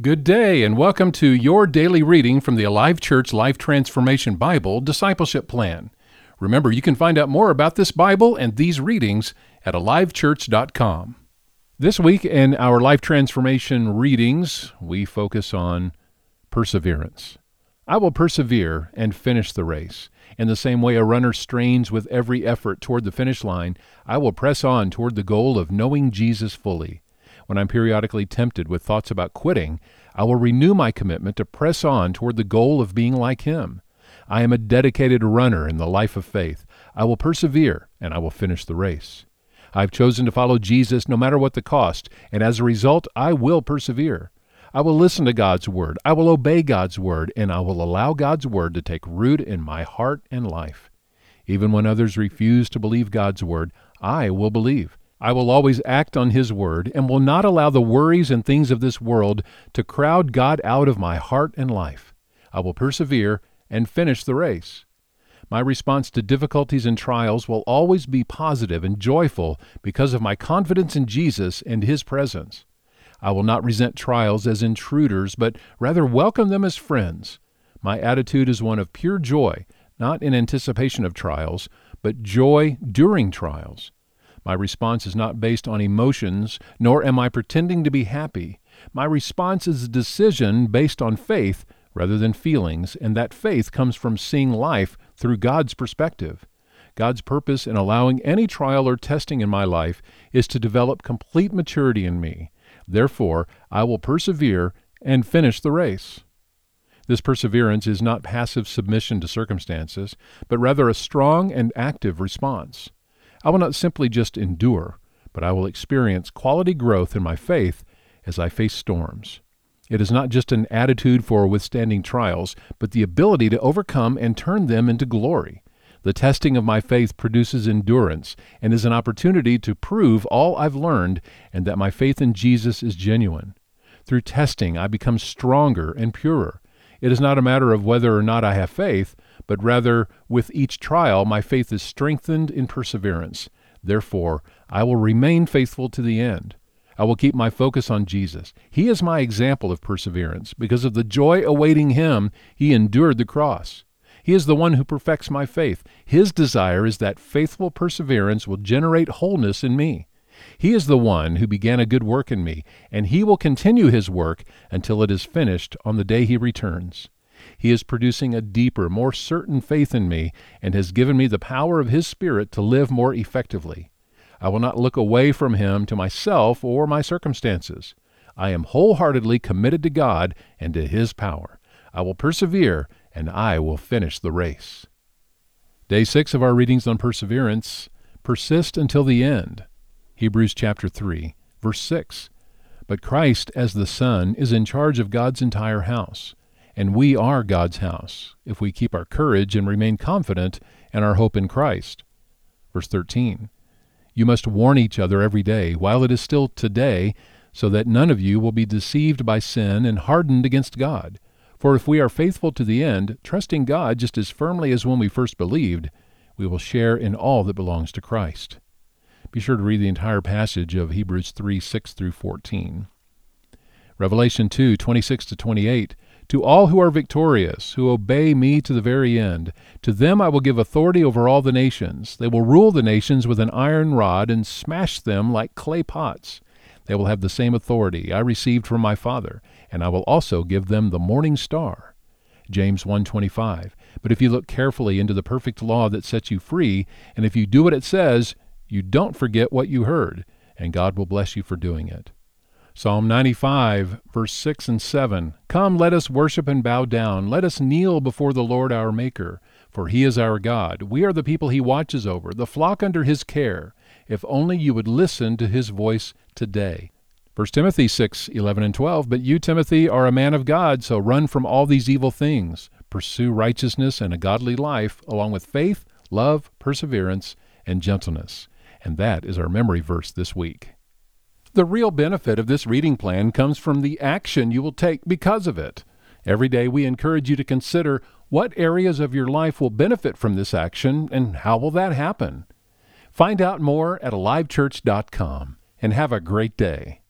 Good day, and welcome to your daily reading from the Alive Church Life Transformation Bible Discipleship Plan. Remember, you can find out more about this Bible and these readings at alivechurch.com. This week in our Life Transformation readings, we focus on perseverance. I will persevere and finish the race. In the same way a runner strains with every effort toward the finish line, I will press on toward the goal of knowing Jesus fully. When I'm periodically tempted with thoughts about quitting, I will renew my commitment to press on toward the goal of being like Him. I am a dedicated runner in the life of faith. I will persevere, and I will finish the race. I've chosen to follow Jesus no matter what the cost, and as a result, I will persevere. I will listen to God's word. I will obey God's word, and I will allow God's word to take root in my heart and life. Even when others refuse to believe God's word, I will believe. I will always act on His word and will not allow the worries and things of this world to crowd God out of my heart and life. I will persevere and finish the race. My response to difficulties and trials will always be positive and joyful because of my confidence in Jesus and His presence. I will not resent trials as intruders, but rather welcome them as friends. My attitude is one of pure joy, not in anticipation of trials, but joy during trials. My response is not based on emotions, nor am I pretending to be happy. My response is a decision based on faith rather than feelings, and that faith comes from seeing life through God's perspective. God's purpose in allowing any trial or testing in my life is to develop complete maturity in me. Therefore, I will persevere and finish the race. This perseverance is not passive submission to circumstances, but rather a strong and active response. I will not simply just endure, but I will experience quality growth in my faith as I face storms. It is not just an attitude for withstanding trials, but the ability to overcome and turn them into glory. The testing of my faith produces endurance and is an opportunity to prove all I've learned and that my faith in Jesus is genuine. Through testing, I become stronger and purer. It is not a matter of whether or not I have faith, but rather, with each trial, my faith is strengthened in perseverance. Therefore, I will remain faithful to the end. I will keep my focus on Jesus. He is my example of perseverance. Because of the joy awaiting him, he endured the cross. He is the one who perfects my faith. His desire is that faithful perseverance will generate wholeness in me. He is the one who began a good work in me, and he will continue his work until it is finished on the day he returns. He is producing a deeper, more certain faith in me, and has given me the power of his Spirit to live more effectively. I will not look away from him to myself or my circumstances. I am wholeheartedly committed to God and to his power. I will persevere, and I will finish the race. Day 6 of our readings on perseverance persist until the end. Hebrews chapter 3, verse 6. But Christ, as the Son, is in charge of God's entire house, and we are God's house, if we keep our courage and remain confident in our hope in Christ. Verse 13. You must warn each other every day, while it is still today, so that none of you will be deceived by sin and hardened against God. For if we are faithful to the end, trusting God just as firmly as when we first believed, we will share in all that belongs to Christ. Be sure to read the entire passage of Hebrews 3 6 through 14. Revelation 2 26 to 28. To all who are victorious, who obey me to the very end, to them I will give authority over all the nations. They will rule the nations with an iron rod and smash them like clay pots. They will have the same authority I received from my Father, and I will also give them the morning star. James 1:25 But if you look carefully into the perfect law that sets you free, and if you do what it says, you don't forget what you heard, and God will bless you for doing it. Psalm 95, verse 6 and 7 Come, let us worship and bow down. Let us kneel before the Lord our Maker, for he is our God. We are the people he watches over, the flock under his care. If only you would listen to his voice today. 1 Timothy 6, 11 and 12 But you, Timothy, are a man of God, so run from all these evil things. Pursue righteousness and a godly life, along with faith, love, perseverance, and gentleness. And that is our memory verse this week. The real benefit of this reading plan comes from the action you will take because of it. Every day we encourage you to consider what areas of your life will benefit from this action and how will that happen. Find out more at alivechurch.com and have a great day.